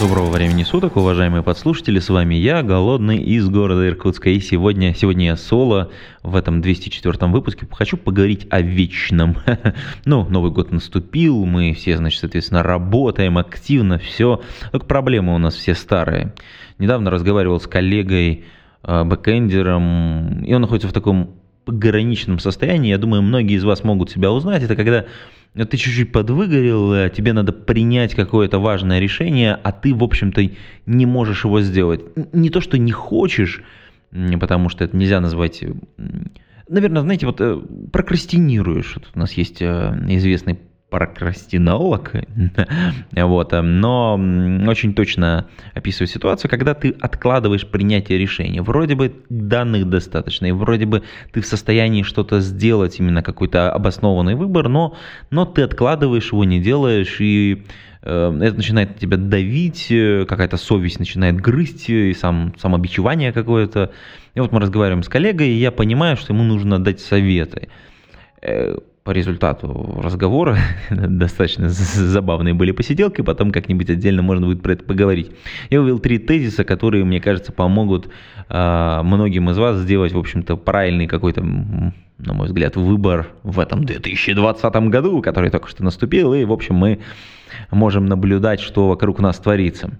Доброго времени суток, уважаемые подслушатели, с вами я, Голодный, из города Иркутска, и сегодня, сегодня я соло в этом 204 выпуске. Хочу поговорить о вечном. ну, Новый год наступил, мы все, значит, соответственно, работаем активно, все, только проблемы у нас все старые. Недавно разговаривал с коллегой, э, бэкэндером, и он находится в таком пограничном состоянии, я думаю, многие из вас могут себя узнать, это когда ты чуть-чуть подвыгорел, э, тебе надо принять какое-то важное решение, а ты, в общем-то, не можешь его сделать. Не то, что не хочешь, потому что это нельзя назвать... Наверное, знаете, вот э, прокрастинируешь. Вот у нас есть э, известный прокрастинолог, вот, но очень точно описывает ситуацию, когда ты откладываешь принятие решения. Вроде бы данных достаточно, и вроде бы ты в состоянии что-то сделать, именно какой-то обоснованный выбор, но, но ты откладываешь его, не делаешь, и э, это начинает тебя давить, э, какая-то совесть начинает грызть, и сам, самобичевание какое-то. И вот мы разговариваем с коллегой, и я понимаю, что ему нужно дать советы э, по результату разговора. Достаточно забавные были посиделки, потом как-нибудь отдельно можно будет про это поговорить. Я вывел три тезиса, которые, мне кажется, помогут э, многим из вас сделать, в общем-то, правильный какой-то, на мой взгляд, выбор в этом 2020 году, который только что наступил, и, в общем, мы можем наблюдать, что вокруг нас творится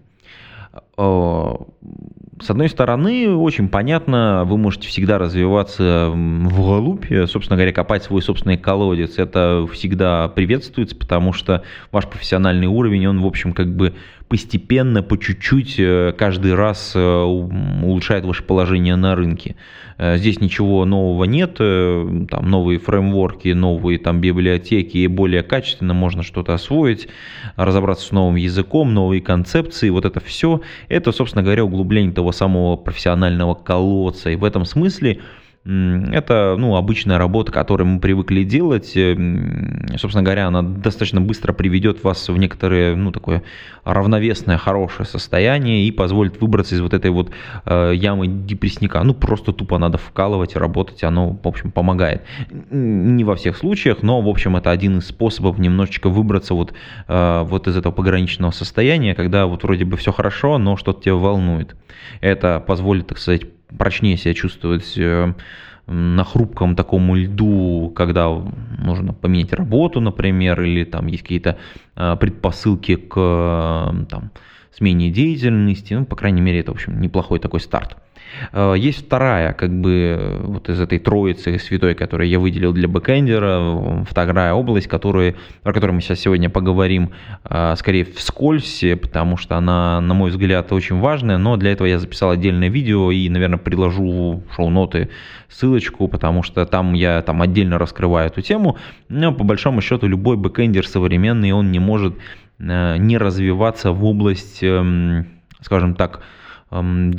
с одной стороны, очень понятно, вы можете всегда развиваться в голубе, собственно говоря, копать свой собственный колодец. Это всегда приветствуется, потому что ваш профессиональный уровень, он, в общем, как бы постепенно, по чуть-чуть, э, каждый раз э, улучшает ваше положение на рынке. Э, здесь ничего нового нет, там новые фреймворки, новые там библиотеки, и более качественно можно что-то освоить, разобраться с новым языком, новые концепции, вот это все, это, собственно говоря, углубление того самого профессионального колодца. И в этом смысле это ну, обычная работа, которую мы привыкли делать. Э, собственно говоря, она достаточно быстро приведет вас в некоторое ну, такое равновесное, хорошее состояние и позволит выбраться из вот этой вот э, ямы депрессника. Ну, просто тупо надо вкалывать и работать, оно, в общем, помогает. Не во всех случаях, но, в общем, это один из способов немножечко выбраться вот, э, вот из этого пограничного состояния, когда вот вроде бы все хорошо, но что-то тебя волнует. Это позволит, так сказать, прочнее себя чувствовать э, на хрупком таком льду, когда нужно поменять работу, например, или там есть какие-то э, предпосылки к э, там, смене деятельности. Ну, по крайней мере, это, в общем, неплохой такой старт. Э, есть вторая, как бы, вот из этой троицы святой, которую я выделил для бэкэндера, вторая область, которую, о которой мы сейчас сегодня поговорим, э, скорее вскользь, потому что она, на мой взгляд, очень важная, но для этого я записал отдельное видео и, наверное, приложу в шоу-ноты ссылочку, потому что там я там отдельно раскрываю эту тему, но по большому счету любой бэкэндер современный, он не может э, не развиваться в область, эм, скажем так, эм,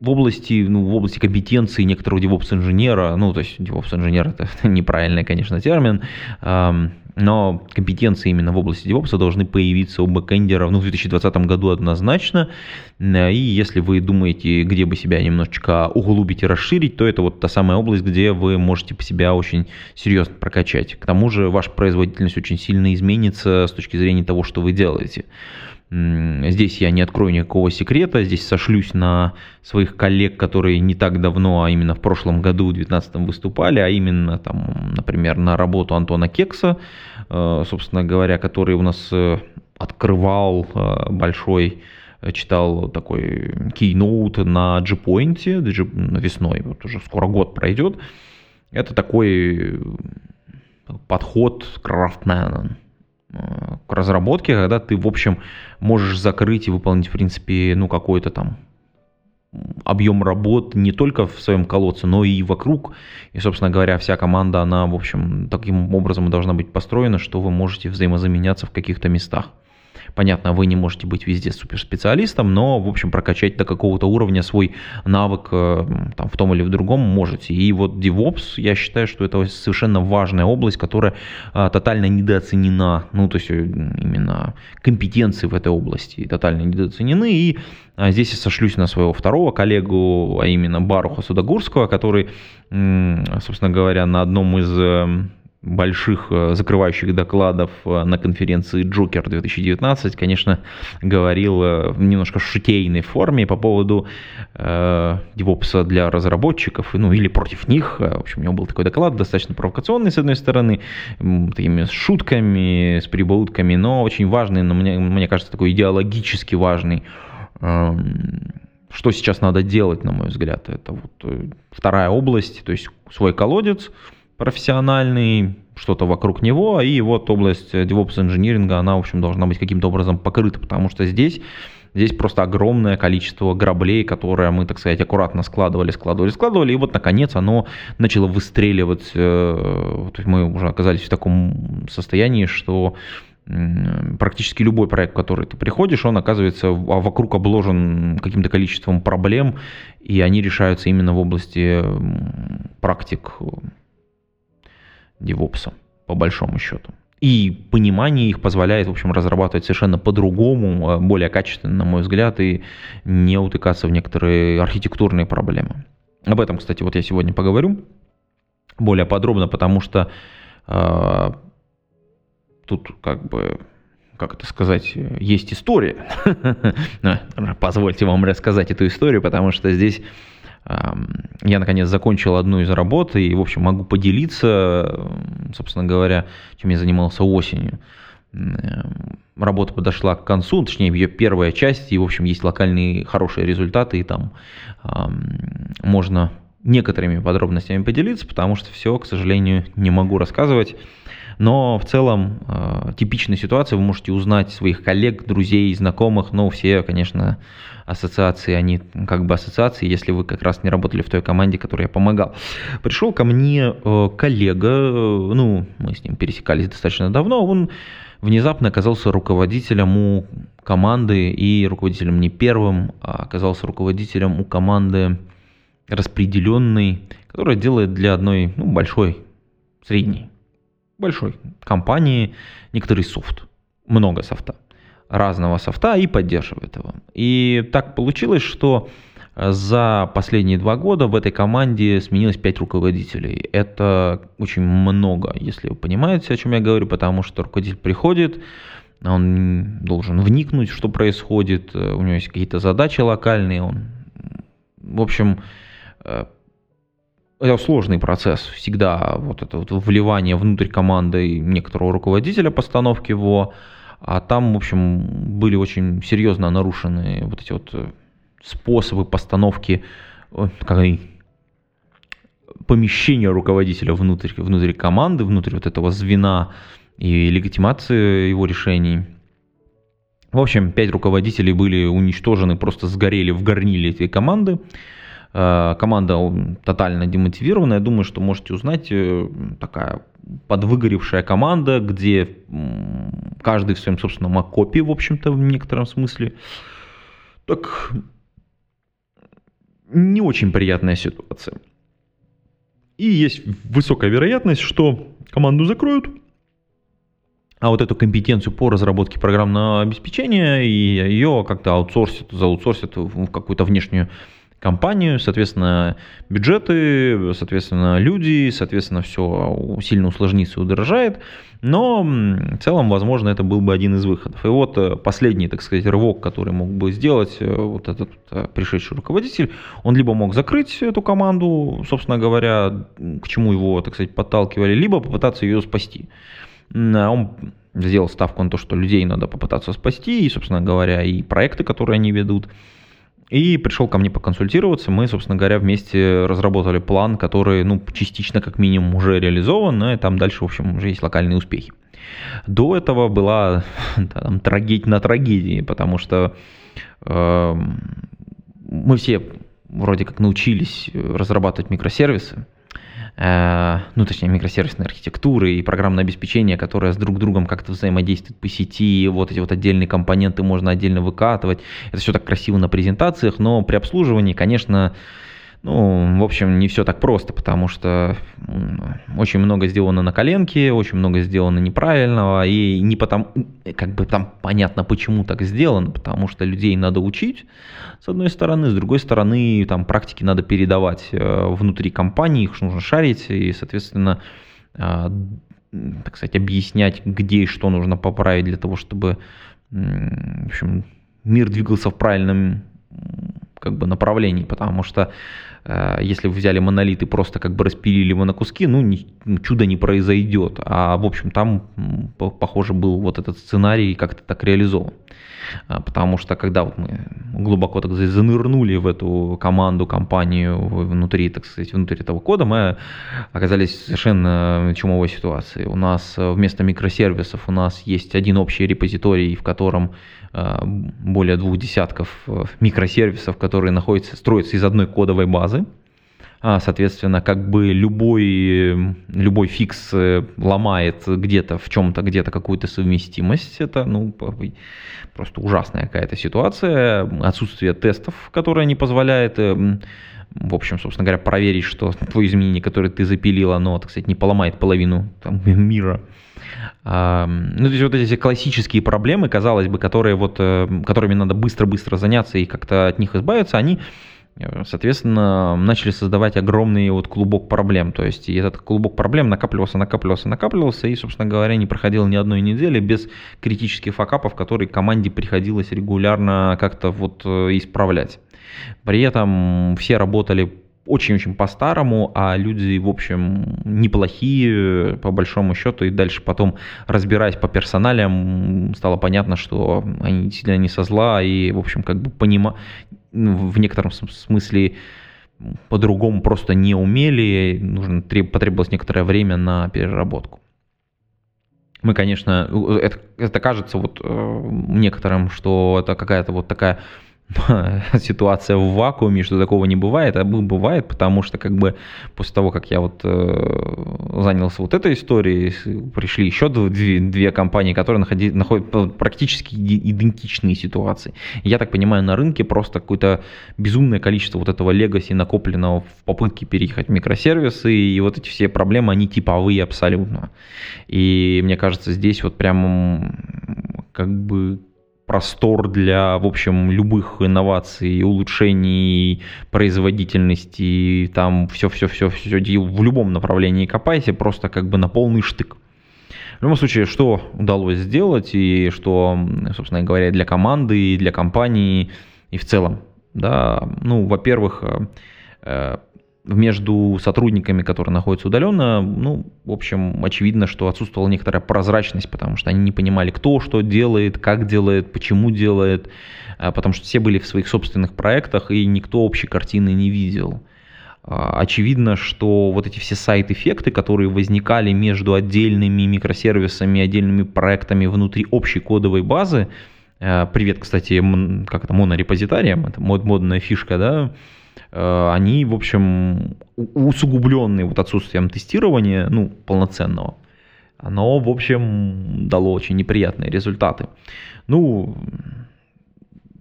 в области, ну, в области компетенции некоторого DevOps-инженера, ну, то есть DevOps-инженер это, неправильный, конечно, термин, эм, но компетенции именно в области DevOps должны появиться у бэкэндеров ну, в 2020 году однозначно. И если вы думаете, где бы себя немножечко углубить и расширить, то это вот та самая область, где вы можете себя очень серьезно прокачать. К тому же ваша производительность очень сильно изменится с точки зрения того, что вы делаете. Здесь я не открою никакого секрета, здесь сошлюсь на своих коллег, которые не так давно, а именно в прошлом году, в 2019 выступали, а именно, там, например, на работу Антона Кекса, э, собственно говоря, который у нас э, открывал э, большой читал такой keynote на G-Point весной, вот уже скоро год пройдет. Это такой подход крафтмена, к разработке, когда ты, в общем, можешь закрыть и выполнить, в принципе, ну, какой-то там объем работ не только в своем колодце, но и вокруг. И, собственно говоря, вся команда, она, в общем, таким образом должна быть построена, что вы можете взаимозаменяться в каких-то местах. Понятно, вы не можете быть везде суперспециалистом, но, в общем, прокачать до какого-то уровня свой навык э, там, в том или в другом можете. И вот DevOps, я считаю, что это совершенно важная область, которая а, тотально недооценена. Ну, то есть э, именно компетенции в этой области тотально недооценены. И а, здесь я сошлюсь на своего второго коллегу, а именно Баруха Судогурского, который, собственно говоря, на одном из эм, больших э, закрывающих докладов э, на конференции Джокер 2019, конечно, говорил э, в немножко шутейной форме по поводу э, девопса для разработчиков, ну или против них. В общем, у него был такой доклад, достаточно провокационный, с одной стороны, такими с шутками, с прибаутками, но очень важный, но мне, мне кажется, такой идеологически важный эм, что сейчас надо делать, на мой взгляд, это вот вторая область, то есть свой колодец, профессиональный, что-то вокруг него, и вот область DevOps инжиниринга, она, в общем, должна быть каким-то образом покрыта, потому что здесь Здесь просто огромное количество граблей, которые мы, так сказать, аккуратно складывали, складывали, складывали, и вот, наконец, оно начало выстреливать. Э, то есть мы уже оказались в таком состоянии, что практически любой проект, в который ты приходишь, он оказывается а вокруг обложен каким-то количеством проблем, и они решаются именно в области практик девопса, по большому счету. И понимание их позволяет, в общем, разрабатывать совершенно по-другому, э, более качественно, на мой взгляд, и не утыкаться в некоторые архитектурные проблемы. Об этом, кстати, вот я сегодня поговорю более подробно, потому что э, тут как бы как это сказать, есть история. Позвольте вам рассказать эту историю, потому что здесь я, наконец, закончил одну из работ и, в общем, могу поделиться, собственно говоря, чем я занимался осенью. Работа подошла к концу, точнее, ее первая часть, и, в общем, есть локальные хорошие результаты, и там можно некоторыми подробностями поделиться, потому что все, к сожалению, не могу рассказывать. Но в целом э, типичная ситуация, вы можете узнать своих коллег, друзей, знакомых, но все, конечно, ассоциации, они как бы ассоциации, если вы как раз не работали в той команде, которой я помогал. Пришел ко мне э, коллега, э, ну, мы с ним пересекались достаточно давно, он внезапно оказался руководителем у команды и руководителем не первым, а оказался руководителем у команды распределенной, которая делает для одной ну, большой, средней большой компании некоторый софт, много софта, разного софта и поддерживает его. И так получилось, что за последние два года в этой команде сменилось 5 руководителей. Это очень много, если вы понимаете, о чем я говорю, потому что руководитель приходит, он должен вникнуть, что происходит, у него есть какие-то задачи локальные, он, в общем, это сложный процесс, всегда вот это вот вливание внутрь команды некоторого руководителя постановки его, а там, в общем, были очень серьезно нарушены вот эти вот э, способы постановки, э, как помещения руководителя внутрь, внутрь команды, внутрь вот этого звена и легитимации его решений. В общем, пять руководителей были уничтожены, просто сгорели в горниле этой команды. Э, команда тотально демотивирована. Я думаю, что можете узнать э, такая подвыгоревшая команда, где каждый в своем собственном окопе, в общем-то, в некотором смысле. Так, не очень приятная ситуация. И есть высокая вероятность, что команду закроют, а вот эту компетенцию по разработке программного обеспечения и ее как-то аутсорсят, заутсорсят в какую-то внешнюю компанию, соответственно, бюджеты, соответственно, люди, соответственно, все сильно усложнится и удорожает, но в целом, возможно, это был бы один из выходов. И вот э, последний, так сказать, рывок, который мог бы сделать э, вот этот э, пришедший руководитель, он либо мог закрыть эту команду, собственно говоря, к чему его, так сказать, подталкивали, либо попытаться ее спасти. Он сделал ставку на то, что людей надо попытаться спасти, и, собственно говоря, и проекты, которые они ведут, и пришел ко мне поконсультироваться. Мы, собственно говоря, вместе разработали план, который, ну, частично как минимум уже реализован, но и там дальше, в общем, уже есть локальные успехи. До этого была там, трагедия на трагедии, потому что э, мы все вроде как научились разрабатывать микросервисы, э, ну, точнее, микросервисной архитектуры и программное обеспечение, которое с друг другом как-то взаимодействует по сети, вот эти вот отдельные компоненты можно отдельно выкатывать. Это все так красиво на презентациях, но при обслуживании, конечно, ну, в общем, не все так просто, потому что очень много сделано на коленке, очень много сделано неправильного, и не потому, как бы там понятно, почему так сделано, потому что людей надо учить, с одной стороны, с другой стороны, там практики надо передавать э, внутри компании, их нужно шарить, и, соответственно, э, так сказать, объяснять, где и что нужно поправить для того, чтобы, в общем, мир двигался в правильном как бы направлении, потому что если вы взяли монолит и просто как бы распилили его на куски, ну, не, ну, чудо не произойдет. А, в общем, там, похоже, был вот этот сценарий как-то так реализован. А, потому что когда вот мы глубоко так сказать, занырнули в эту команду, компанию внутри, так сказать, внутри этого кода, мы оказались в совершенно чумовой ситуации. У нас вместо микросервисов у нас есть один общий репозиторий, в котором Э, более двух десятков э, микросервисов, которые находятся, строятся из одной кодовой базы. А, соответственно, как бы любой, любой фикс э, ломает где-то в чем-то, где-то какую-то совместимость. Это ну, просто ужасная какая-то ситуация. Отсутствие тестов, которое не позволяет в общем, собственно говоря, проверить, что твое изменение, которое ты запилил, оно, так сказать, не поломает половину там, мира. Ну, то есть вот эти классические проблемы, казалось бы, которые вот, э, которыми надо быстро-быстро заняться и как-то от них избавиться, они э, соответственно, начали создавать огромный вот клубок проблем. То есть и этот клубок проблем накапливался, накапливался, накапливался, и, собственно говоря, не проходило ни одной недели без критических факапов, которые команде приходилось регулярно как-то вот э, исправлять. При этом все работали очень-очень по-старому, а люди, в общем, неплохие, по большому счету, и дальше потом, разбираясь по персоналям, стало понятно, что они действительно не со зла, и, в общем, как бы понима... в некотором смысле по-другому просто не умели, нужно, потребовалось некоторое время на переработку. Мы, конечно, это, это кажется вот э, некоторым, что это какая-то вот такая ситуация в вакууме, что такого не бывает, а бывает, потому что как бы после того, как я вот э, занялся вот этой историей, пришли еще две, две компании, которые находи, находят практически идентичные ситуации. я так понимаю, на рынке просто какое-то безумное количество вот этого легаси накопленного в попытке переехать в микросервисы, и вот эти все проблемы, они типовые абсолютно. И мне кажется, здесь вот прям как бы простор для, в общем, любых инноваций, улучшений производительности, там все-все-все все в любом направлении копайте, просто как бы на полный штык. В любом случае, что удалось сделать и что, собственно говоря, для команды, и для компании, и в целом, да, ну, во-первых, э, между сотрудниками, которые находятся удаленно, ну, в общем, очевидно, что отсутствовала некоторая прозрачность, потому что они не понимали, кто что делает, как делает, почему делает, а, потому что все были в своих собственных проектах, и никто общей картины не видел. А, очевидно, что вот эти все сайт-эффекты, которые возникали между отдельными микросервисами, отдельными проектами внутри общей кодовой базы, а, привет, кстати, как это, монорепозитариям, это мод, модная фишка, да, они, в общем, усугубленные вот отсутствием тестирования, ну, полноценного, оно, в общем, дало очень неприятные результаты. Ну,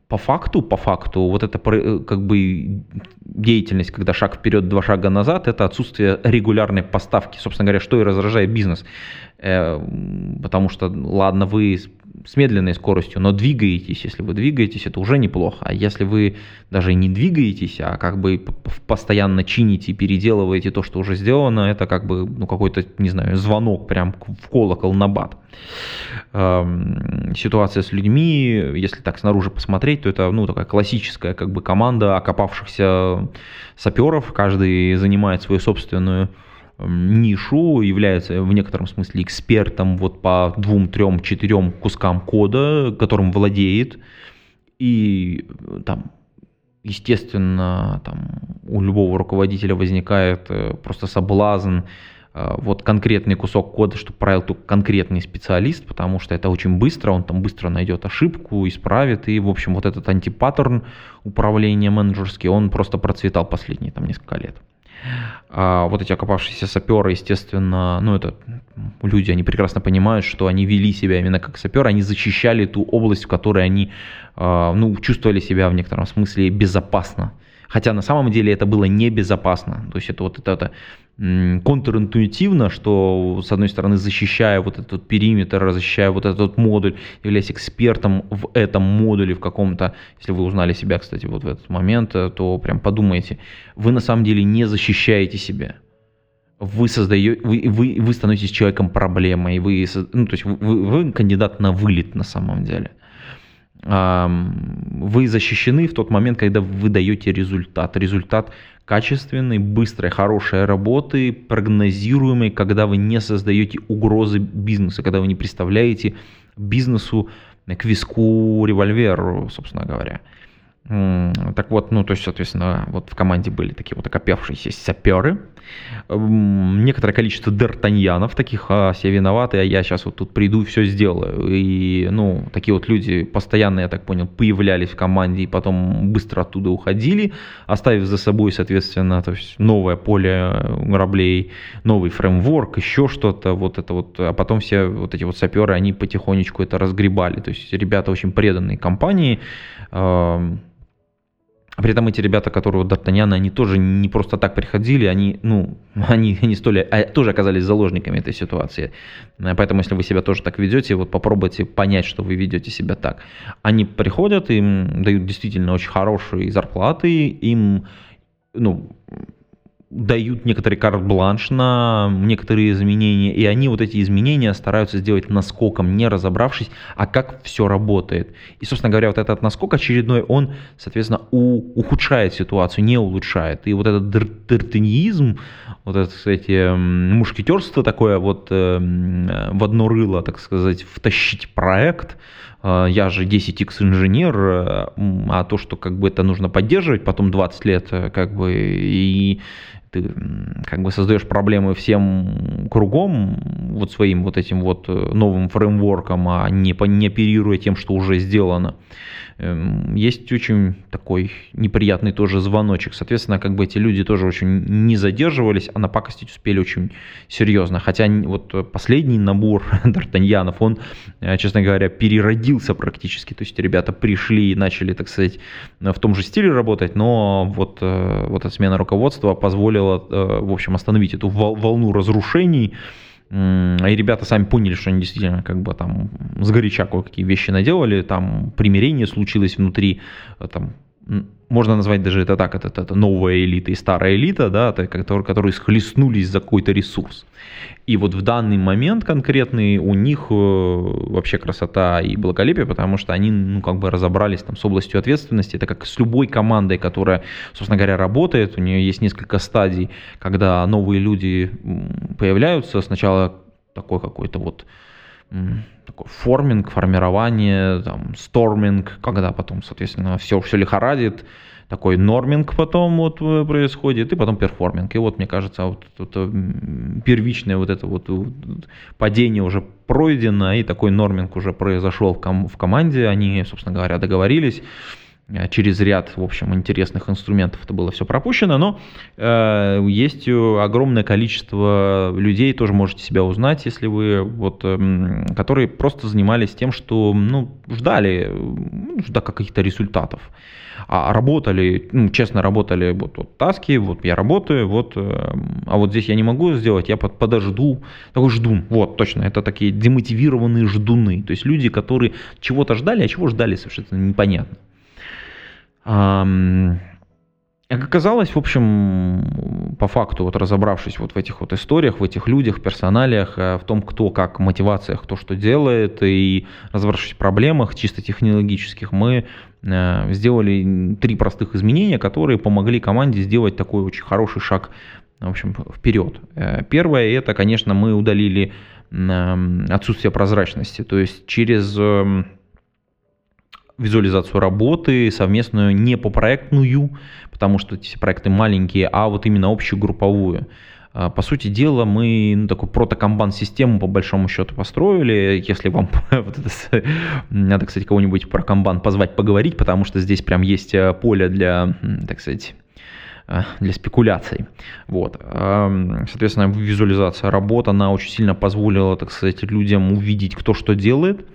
по факту, по факту, вот это э, как бы деятельность, когда шаг вперед, два шага назад, это отсутствие регулярной поставки. Собственно говоря, что и раздражает бизнес. Э, потому что, ладно, вы с медленной скоростью, но двигаетесь, если вы двигаетесь, это уже неплохо. А если вы даже не двигаетесь, а как бы постоянно чините, переделываете то, что уже сделано, это как бы ну, какой-то, не знаю, звонок прям в колокол на бат. Эм, ситуация с людьми, если так снаружи посмотреть, то это ну, такая классическая как бы команда окопавшихся саперов, каждый занимает свою собственную нишу, является в некотором смысле экспертом вот по двум, трем, четырем кускам кода, которым владеет. И там, естественно, там у любого руководителя возникает э, просто соблазн э, вот конкретный кусок кода, чтобы правил только конкретный специалист, потому что это очень быстро, он там быстро найдет ошибку, исправит, и, в общем, вот этот антипаттерн управления менеджерский, он просто процветал последние там несколько лет. А вот эти окопавшиеся саперы, естественно, ну это люди, они прекрасно понимают, что они вели себя именно как саперы, они защищали ту область, в которой они а, ну, чувствовали себя в некотором смысле безопасно. Хотя на самом деле это было небезопасно. То есть это вот это, это контринтуитивно, что с одной стороны защищая вот этот периметр, защищая вот этот модуль, являясь экспертом в этом модуле в каком-то, если вы узнали себя, кстати, вот в этот момент, э, то прям подумайте, вы на самом деле не защищаете себя. Вы создаете, вы, вы, вы становитесь человеком проблемой, вы, ну, то есть вы, вы кандидат на вылет на самом деле вы защищены в тот момент, когда вы даете результат. Результат качественной, быстрой, хорошей работы, прогнозируемой, когда вы не создаете угрозы бизнесу, когда вы не представляете бизнесу к виску револьвер, собственно говоря. Так вот, ну, то есть, соответственно, вот в команде были такие вот окопявшиеся саперы, некоторое количество д'Артаньянов, таких, а, все виноваты, а я сейчас вот тут приду и все сделаю. И, ну, такие вот люди постоянно, я так понял, появлялись в команде и потом быстро оттуда уходили, оставив за собой, соответственно, то есть новое поле граблей, новый фреймворк, еще что-то, вот это вот, а потом все вот эти вот саперы, они потихонечку это разгребали. То есть ребята очень преданные компании, а при этом эти ребята, которые вот Д'Артаньяна, они тоже не просто так приходили, они, ну, они, они столь, а, тоже оказались заложниками этой ситуации. Поэтому, если вы себя тоже так ведете, вот попробуйте понять, что вы ведете себя так. Они приходят, им дают действительно очень хорошие зарплаты, им, ну, дают некоторый карт-бланш на некоторые изменения, и они вот эти изменения стараются сделать наскоком, не разобравшись, а как все работает. И, собственно говоря, вот этот наскок очередной, он, соответственно, у, ухудшает ситуацию, не улучшает. И вот этот дертенизм, вот это, кстати, мушкетерство такое вот э, в одно рыло, так сказать, втащить проект, э, я же 10x инженер, э, а то, что как бы это нужно поддерживать потом 20 лет, как бы, и ты как бы создаешь проблемы всем кругом, вот своим вот этим вот э, новым фреймворком, а не, не оперируя тем, что уже сделано. Эм, есть очень такой неприятный тоже звоночек. Соответственно, как бы эти люди тоже очень не задерживались, а напакостить успели очень серьезно. Хотя вот последний набор Д'Артаньянов, он, э, честно говоря, переродился практически. То есть ребята пришли и начали, так сказать, в том же стиле работать, но вот, э, вот эта смена руководства позволила, э, в общем, остановить эту волну разрушений, и ребята сами поняли, что они действительно как бы там с горяча кое-какие вещи наделали, там примирение случилось внутри, э, там, можно назвать даже это так, это, это новая элита и старая элита, да, которые, которые схлестнулись за какой-то ресурс. И вот в данный момент конкретный у них э, вообще красота и благолепие, потому что они, ну, как бы разобрались там с областью ответственности. Это как с любой командой, которая, собственно говоря, работает. У нее есть несколько стадий, когда новые люди появляются. Сначала такой какой-то вот такой forming, формирование, там, storming, когда потом, соответственно, все, все лихорадит, такой norming потом вот э, происходит, и потом performing. И вот, мне кажется, вот это первичное вот это вот падение уже пройдено, и такой norming уже произошел в, ком- в команде. Они, собственно говоря, договорились э, через ряд, в общем, интересных инструментов это было все пропущено, но э, есть огромное количество людей, тоже можете себя узнать, если вы, вот, э, которые просто занимались тем, что, ну, ждали, ждали каких-то результатов. А работали, ну, честно работали, вот, вот таски, вот я работаю, вот, э, а вот здесь я не могу сделать, я под, подожду, такой ждун, вот, точно, это такие демотивированные ждуны, то есть люди, которые чего-то ждали, а чего ждали, совершенно непонятно. Как оказалось, в общем, по факту, вот разобравшись вот в этих вот историях, в этих людях, персоналиях, э, в том, кто как мотивациях, кто что делает, и разобравшись в проблемах чисто технологических, мы э, сделали три простых изменения, которые помогли команде сделать такой очень хороший шаг в общем, вперед. Э, первое, это, конечно, мы удалили отсутствие прозрачности, то есть через эм, визуализацию работы, совместную не по проектную, потому что эти проекты маленькие, а вот именно общую групповую. А, по сути дела, мы ну, такую протокамбан-систему по большому счету построили. Если вам вот это, надо, кстати, кого-нибудь про камбан позвать поговорить, потому что здесь прям есть э, поле для, так сказать, для спекуляций. Вот. Соответственно, визуализация работ, она очень сильно позволила, так сказать, людям увидеть, кто что делает.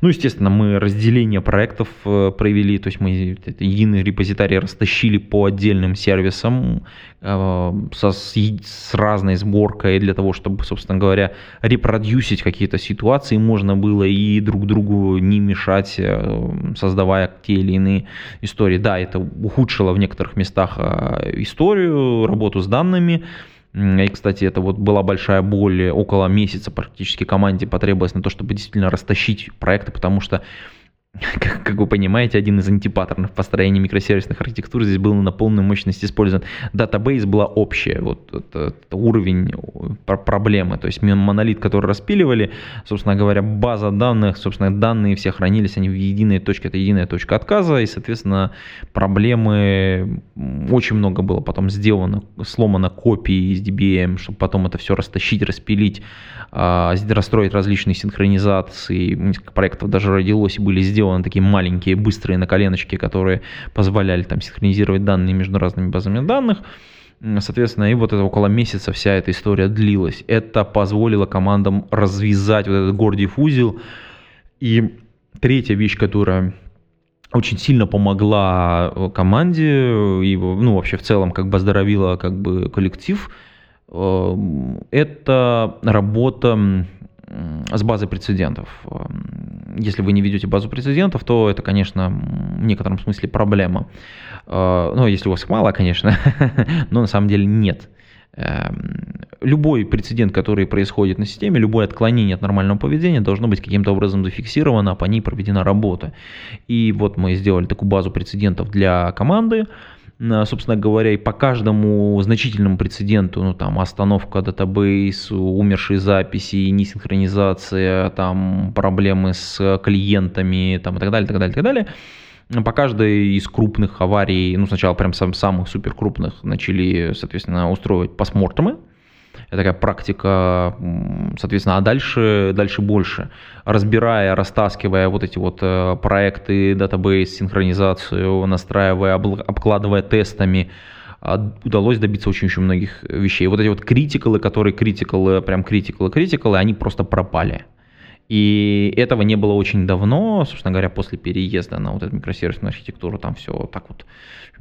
Ну, естественно, мы разделение проектов э, провели, то есть мы единый репозитарий растащили по отдельным сервисам со, с разной сборкой для того, чтобы, собственно говоря, репродюсить какие-то ситуации можно было и друг другу не мешать, создавая те или иные истории. Да, это ухудшило в некоторых местах историю, работу с данными. И, кстати, это вот была большая боль, около месяца практически команде потребовалось на то, чтобы действительно растащить проекты, потому что как, как вы понимаете, один из антипаттернов построения микросервисных архитектур здесь был на полную мощность использован. Датабейс была общая, вот это, это уровень проблемы. То есть монолит, который распиливали, собственно говоря, база данных, собственно, данные все хранились, они в единой точке, это единая точка отказа, и, соответственно, проблемы очень много было потом сделано, сломано копии из DBM, чтобы потом это все растащить, распилить, а, расстроить различные синхронизации. Несколько проектов даже родилось и были сделаны такие маленькие, быстрые на коленочке, которые позволяли там синхронизировать данные между разными базами данных. Соответственно, и вот это около месяца вся эта история длилась. Это позволило командам развязать вот этот Гордиев узел. И третья вещь, которая очень сильно помогла э, команде и ну, вообще в целом как бы оздоровила как бы коллектив, э, это работа с базой прецедентов. Если вы не ведете базу прецедентов, то это, конечно, в некотором смысле проблема. Э, ну, если у вас мало, конечно, но на самом деле нет. Эм, любой прецедент, который происходит на системе, любое отклонение от нормального поведения должно быть каким-то образом зафиксировано, а по ней проведена работа. И вот мы сделали такую базу прецедентов для команды, собственно говоря, и по каждому значительному прецеденту, ну там остановка датабейс, умершие записи, несинхронизация, там проблемы с клиентами, там и так далее, так далее, так далее, по каждой из крупных аварий, ну сначала прям сам, самых супер крупных начали, соответственно, устроить постмортемы, такая практика, соответственно, а дальше, дальше больше. Разбирая, растаскивая вот эти вот э, проекты, датабейс, синхронизацию, настраивая, обкладывая тестами, а, удалось добиться очень-очень многих вещей. Вот эти вот критикалы, которые критикалы, прям критикалы, критикалы, они просто пропали. И этого не было очень давно, собственно говоря, после переезда на вот эту микросервисную архитектуру, там все так вот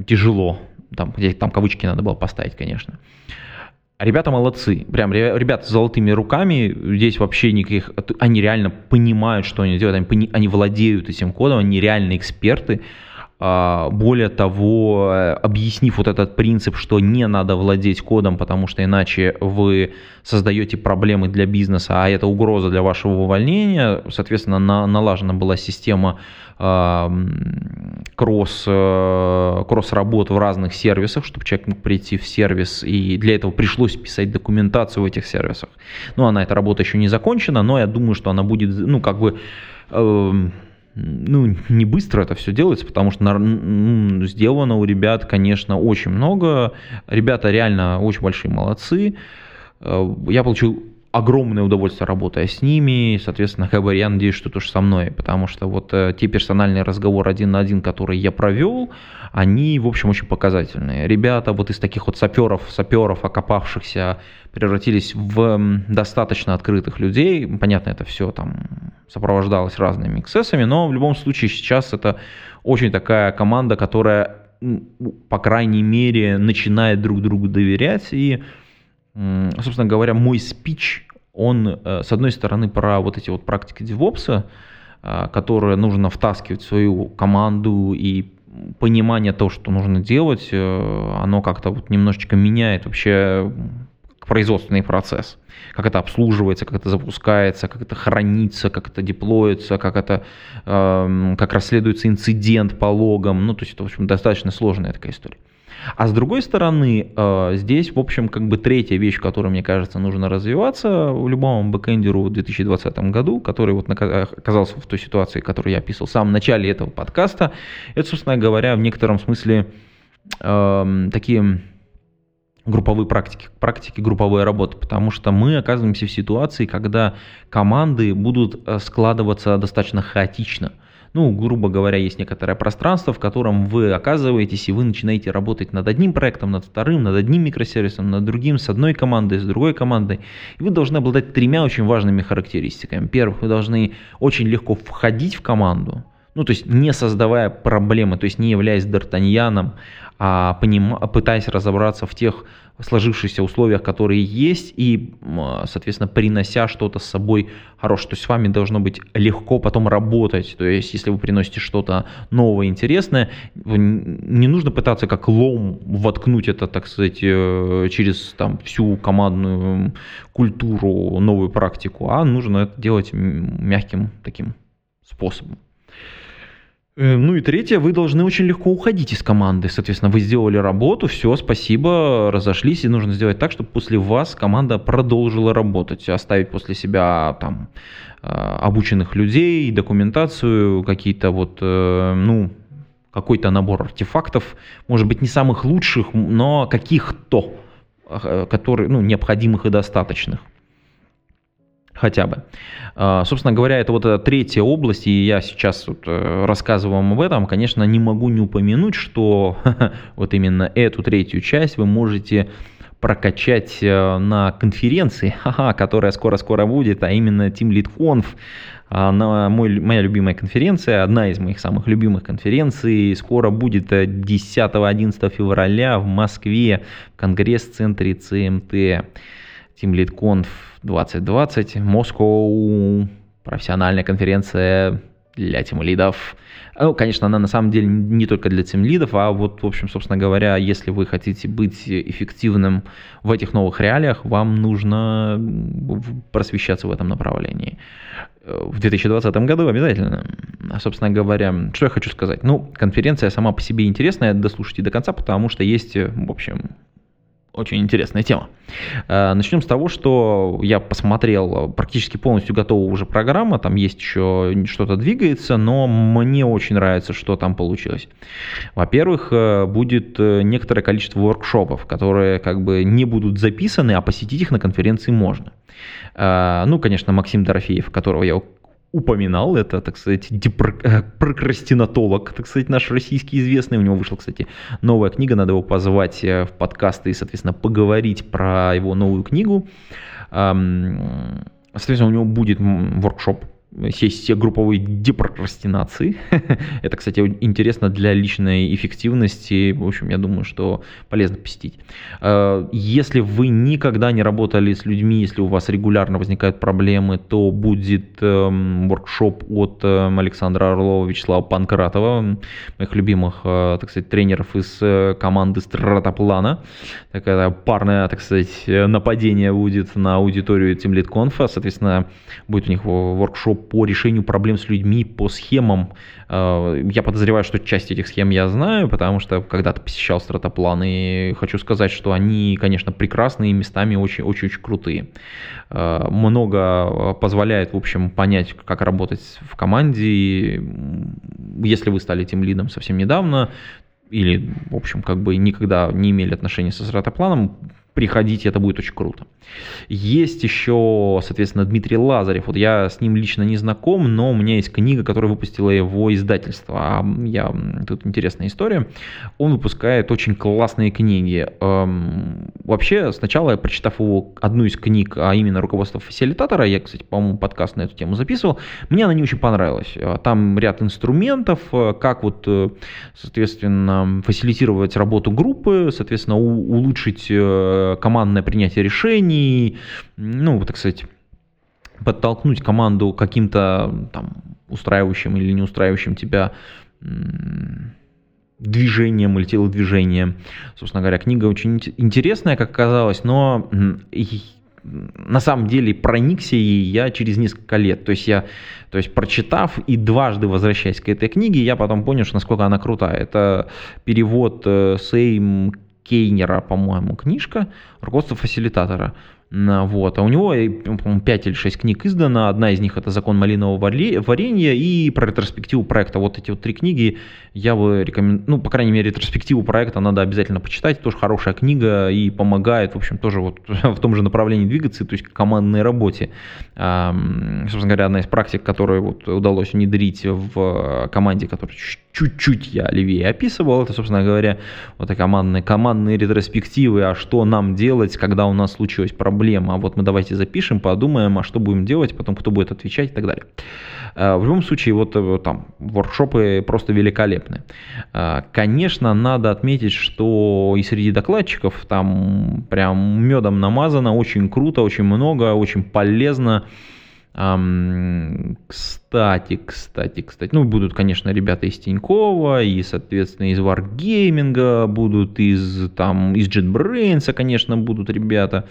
тяжело, там, где там кавычки надо было поставить, конечно. Ребята молодцы, прям ребята с золотыми руками, здесь вообще никаких, они реально понимают, что они делают, они, они владеют этим кодом, они реально эксперты, а, более того, объяснив вот этот принцип, что не надо владеть кодом, потому что иначе вы создаете проблемы для бизнеса, а это угроза для вашего увольнения, соответственно, на, налажена была система э, кросс, э, кросс-работ в разных сервисах, чтобы человек мог прийти в сервис, и для этого пришлось писать документацию в этих сервисах. Ну, она, эта работа еще не закончена, но я думаю, что она будет, ну, как бы... Э, ну, не быстро это все делается, потому что ну, сделано у ребят, конечно, очень много. Ребята реально очень большие молодцы. Э, я получил огромное удовольствие работая с ними, соответственно, как бы я надеюсь, что тоже со мной, потому что вот э, те персональные разговоры один на один, которые я провел, они, в общем, очень показательные. Ребята вот из таких вот саперов, саперов, окопавшихся, превратились в достаточно открытых людей. Понятно, это все там сопровождалось разными эксцессами, но в любом случае сейчас это очень такая команда, которая, по крайней мере, начинает друг другу доверять и собственно говоря, мой спич, он, э, с одной стороны, про вот эти вот практики DevOps, э, которые нужно втаскивать в свою команду и понимание того, что нужно делать, э, оно как-то вот немножечко меняет вообще производственный процесс. Как это обслуживается, как это запускается, как это хранится, как это деплоится, как это э, как расследуется инцидент по логам. Ну, то есть это, в общем, достаточно сложная такая история. А с другой стороны, э, здесь, в общем, как бы третья вещь, которую, мне кажется, нужно развиваться в любому бэкэндеру в 2020 году, который вот оказался в той ситуации, которую я описал в самом начале этого подкаста, это, собственно говоря, в некотором смысле э, такие групповые практики, практики групповой работы, потому что мы оказываемся в ситуации, когда команды будут э, складываться достаточно хаотично – Ну, грубо говоря, есть некоторое пространство, в котором вы оказываетесь, и вы начинаете работать над одним проектом, над вторым, над одним микросервисом, над другим, с одной командой, с другой командой. И вы должны обладать тремя очень важными характеристиками. Первых, вы должны очень легко входить в команду, ну, то есть не создавая проблемы, то есть не являясь Д'Артаньяном, а поним... пытаясь разобраться в тех сложившихся условиях, которые есть, и, соответственно, принося что-то с собой хорошее. То есть с вами должно быть легко потом работать. То есть если вы приносите что-то новое, интересное, не нужно пытаться как лом воткнуть это, так сказать, э, через там, всю командную культуру, новую практику, а нужно это делать мягким таким способом. Э, ну и третье, вы должны очень легко уходить из команды. Соответственно, вы сделали работу, все, спасибо, разошлись, и нужно сделать так, чтобы после вас команда продолжила работать, оставить после себя там э, обученных людей, документацию, какие-то вот, э, ну, какой-то набор артефактов, может быть, не самых лучших, но каких-то, которые, ну, необходимых и достаточных хотя бы. А, собственно говоря, это вот эта третья область, и я сейчас вот э, рассказываю вам об этом, конечно, не могу не упомянуть, что вот именно эту третью часть вы можете прокачать э, на конференции, которая скоро-скоро будет, а именно Team Lead Conf. Она мой, моя любимая конференция, одна из моих самых любимых конференций. Скоро будет 10-11 э, февраля в Москве в конгресс-центре ЦМТ. Team Lead Conf 2020, Москва, профессиональная конференция для тимлидов. Ну, конечно, она на самом деле не только для тимлидов, а вот, в общем, собственно говоря, если вы хотите быть эффективным в этих новых реалиях, вам нужно просвещаться в этом направлении. В 2020 году обязательно. А, собственно говоря, что я хочу сказать? Ну, конференция сама по себе интересная, дослушайте до конца, потому что есть, в общем, очень интересная тема. Э, Начнем с того, что я посмотрел практически полностью готова уже программа, там есть еще что-то двигается, но мне очень нравится, что там получилось. Во-первых, э, будет э, некоторое количество воркшопов, которые как бы не будут записаны, а посетить их на конференции можно. Ну, конечно, Максим Дорофеев, которого я упоминал, это, так сказать, депр... прокрастинатолог, так сказать, наш российский известный. У него вышла, кстати, новая книга, надо его позвать э, в подкасты и, соответственно, поговорить про его новую книгу. Соответственно, у него будет воркшоп сессия групповой депрокрастинации. Это, кстати, интересно для личной эффективности. В общем, я думаю, что полезно посетить. Э, если вы никогда не работали с людьми, если у вас регулярно возникают проблемы, то будет эм, воркшоп от эм, Александра Орлова, Вячеслава Панкратова, моих любимых, э, так сказать, тренеров из э, команды Стратоплана. Такая парное, так сказать, нападение будет на аудиторию TeamLead Соответственно, будет у них воркшоп по решению проблем с людьми по схемам. Э, я подозреваю, что часть этих схем я знаю, потому что когда-то посещал стратоплан, и хочу сказать, что они, конечно, прекрасные, местами очень-очень крутые. Э, много позволяет, в общем, понять, как работать в команде. Если вы стали тем лидом совсем недавно, или, в общем, как бы никогда не имели отношения со стратопланом, приходите, это будет очень круто. Есть еще, соответственно, Дмитрий Лазарев. Вот я с ним лично не знаком, но у меня есть книга, которая выпустила его издательство. А я, тут интересная история. Он выпускает очень классные книги. Эм, вообще, сначала, прочитав его одну из книг, а именно «Руководство фасилитатора», я, кстати, по-моему, подкаст на эту тему записывал, мне она не очень понравилась. Э, там ряд инструментов, э, как вот, э, соответственно, фасилитировать работу группы, соответственно, улучшить командное принятие решений, ну, так сказать, подтолкнуть команду каким-то там устраивающим или не устраивающим тебя движением или телодвижением. Собственно говоря, книга очень интересная, как оказалось, но на самом деле проникся ей я через несколько лет. То есть я, то есть прочитав и дважды возвращаясь к этой книге, я потом понял, что насколько она крутая. Это перевод э, Сейм Кейнера, по-моему, книжка «Руководство фасилитатора». Вот. А у него, по-моему, 5 или 6 книг издано. Одна из них это «Закон малинового варенья» и про ретроспективу проекта. Вот эти вот три книги я бы рекомендую, ну, по крайней мере, ретроспективу проекта надо обязательно почитать. Тоже хорошая книга и помогает, в общем, тоже вот в том же направлении двигаться, то есть к командной работе. Собственно говоря, одна из практик, которую вот удалось внедрить в команде, которая чуть-чуть я левее описывал, это, собственно говоря, вот командные, командные ретроспективы, а что нам делать, когда у нас случилась проблема. А вот мы давайте запишем, подумаем, а что будем делать, потом кто будет отвечать и так далее. Э, в любом случае, вот э, там воркшопы просто великолепны. Э, конечно, надо отметить, что и среди докладчиков там прям медом намазано, очень круто, очень много, очень полезно. Кстати, кстати, кстати, ну будут, конечно, ребята из Тинькова, и, соответственно, из Wargaming будут, из там, из JetBrains, конечно, будут ребята.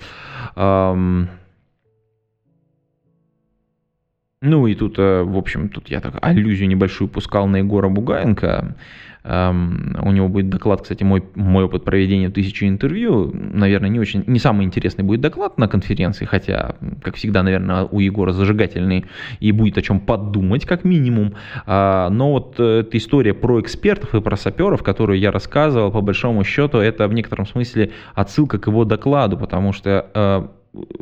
Ну и тут, э, в общем, тут я так аллюзию небольшую пускал на Егора Бугаенко. У него будет доклад, кстати, мой, мой опыт проведения тысячи интервью. Наверное, не очень, не самый интересный будет доклад на конференции, хотя, как всегда, наверное, у Егора зажигательный и будет о чем подумать, как минимум. А, но вот эта история про экспертов и про саперов, которую я рассказывал, по большому счету, это в некотором смысле отсылка к его докладу, потому что э,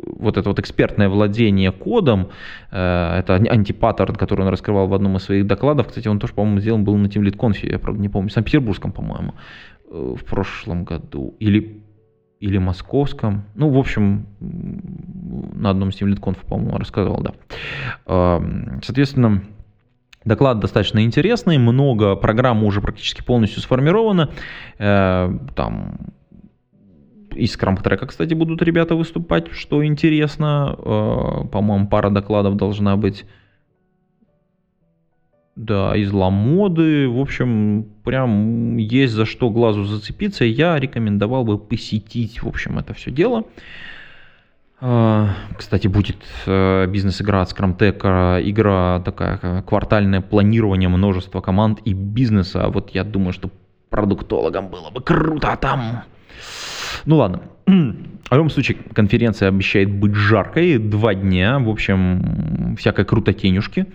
вот это вот экспертное владение кодом, э, это антипаттерн, который он раскрывал в одном из своих докладов, кстати, он тоже, по-моему, сделан был на Team Lead я, правда, не помню, в Санкт-Петербургском, по-моему, э, в прошлом году, или, или московском, ну, в общем, на одном из Team по-моему, рассказывал, да. Эм, соответственно, Доклад достаточно интересный, много программ уже практически полностью сформировано. Э, там из скрам-трека, кстати, будут ребята выступать, что интересно. Э, по-моему, пара докладов должна быть. Да, из ламоды. В общем, прям есть за что глазу зацепиться. Я рекомендовал бы посетить, в общем, это все дело. Э, кстати, будет э, бизнес-игра от Scrumtech, игра такая, квартальное планирование множества команд и бизнеса. Вот я думаю, что продуктологам было бы круто там ну ладно. В любом случае, конференция обещает быть жаркой. Два дня, в общем, всякой крутотенюшки.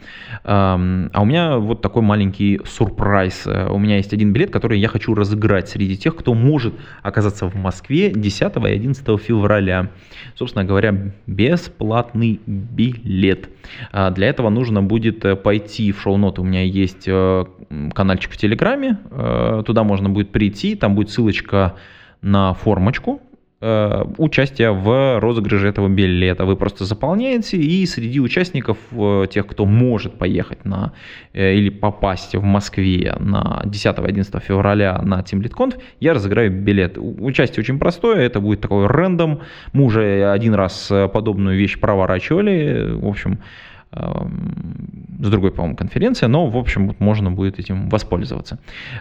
А у меня вот такой маленький сюрприз. У меня есть один билет, который я хочу разыграть среди тех, кто может оказаться в Москве 10 и 11 февраля. Собственно говоря, бесплатный билет. А для этого нужно будет э, пойти в шоу-ноты. У меня есть э, каналчик в Телеграме. Э, туда можно будет прийти. Там будет ссылочка на формочку э, участия в розыгрыше этого билета. Вы просто заполняете, и среди участников, э, тех, кто может поехать на э, или попасть в Москве на 10-11 февраля на Team я разыграю билет. Участие очень простое, это будет такой рандом. Мы уже один раз подобную вещь проворачивали. В общем, с другой, по-моему, конференции, но, в общем, вот можно будет этим воспользоваться.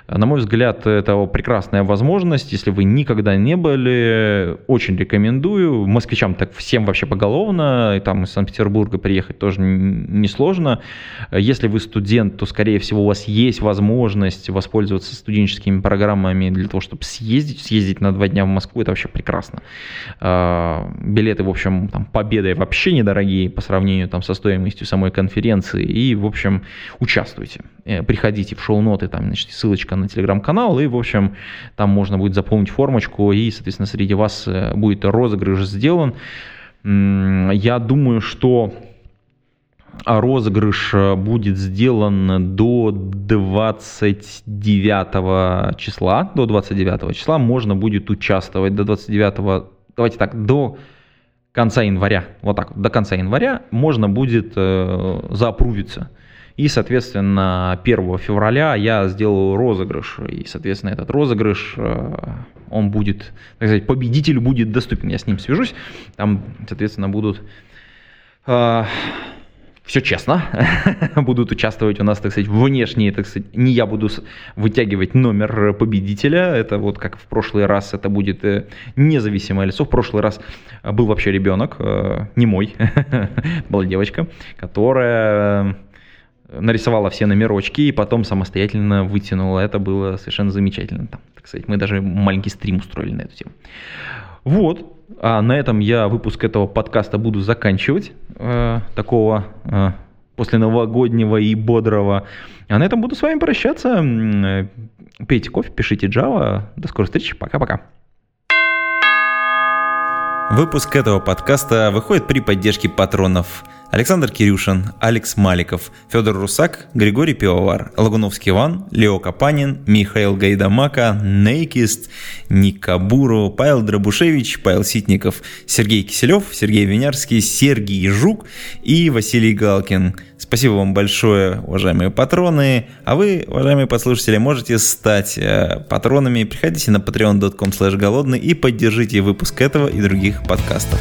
На мой взгляд, это прекрасная возможность, если вы никогда не были, очень рекомендую. Москвичам так всем вообще поголовно, и там из Санкт-Петербурга приехать тоже несложно. Если вы студент, то, скорее всего, у вас есть возможность воспользоваться студенческими программами для того, чтобы съездить, съездить на два дня в Москву, это вообще прекрасно. А, билеты, в общем, там, победой вообще недорогие по сравнению там, со стоимостью деятельностью самой конференции и, в общем, участвуйте. Э, приходите в шоу-ноты, там, значит, ссылочка на телеграм-канал, и, в общем, там можно будет заполнить формочку, и, соответственно, среди вас э, будет розыгрыш сделан. Я думаю, что розыгрыш э, будет сделан до 29 числа. До 29 числа можно будет участвовать. До 29, давайте так, до конца января, вот так, до конца января можно будет э, заапрувиться. И, соответственно, 1 февраля я сделаю розыгрыш. И, соответственно, этот розыгрыш, э, он будет, так сказать, победителю будет доступен. Я с ним свяжусь. Там, соответственно, будут э, все честно, будут участвовать у нас, так сказать, внешние, так сказать, не я буду вытягивать номер победителя, это вот как в прошлый раз, это будет э, независимое лицо, в прошлый раз был вообще ребенок, э, не мой, была девочка, которая нарисовала все номерочки и потом самостоятельно вытянула, это было совершенно замечательно, там, так сказать, мы даже маленький стрим устроили на эту тему. Вот, А на этом я выпуск этого подкаста буду заканчивать. Э, такого э, после новогоднего и бодрого. А на этом буду с вами прощаться. Э, пейте кофе, пишите Java. До скорой встречи. Пока-пока. Выпуск этого подкаста выходит при поддержке патронов – Александр Кирюшин, Алекс Маликов, Федор Русак, Григорий Пивовар, Лагуновский Иван, Лео Капанин, Михаил Гайдамака, Нейкист, Ник Кабуру, Павел Дробушевич, Павел Ситников, Сергей Киселев, Сергей Винярский, Сергей Жук и Василий Галкин. Спасибо вам большое, уважаемые патроны. А вы, уважаемые послушатели, можете стать э, патронами. Приходите на patreon.com голодный и поддержите выпуск этого и других подкастов.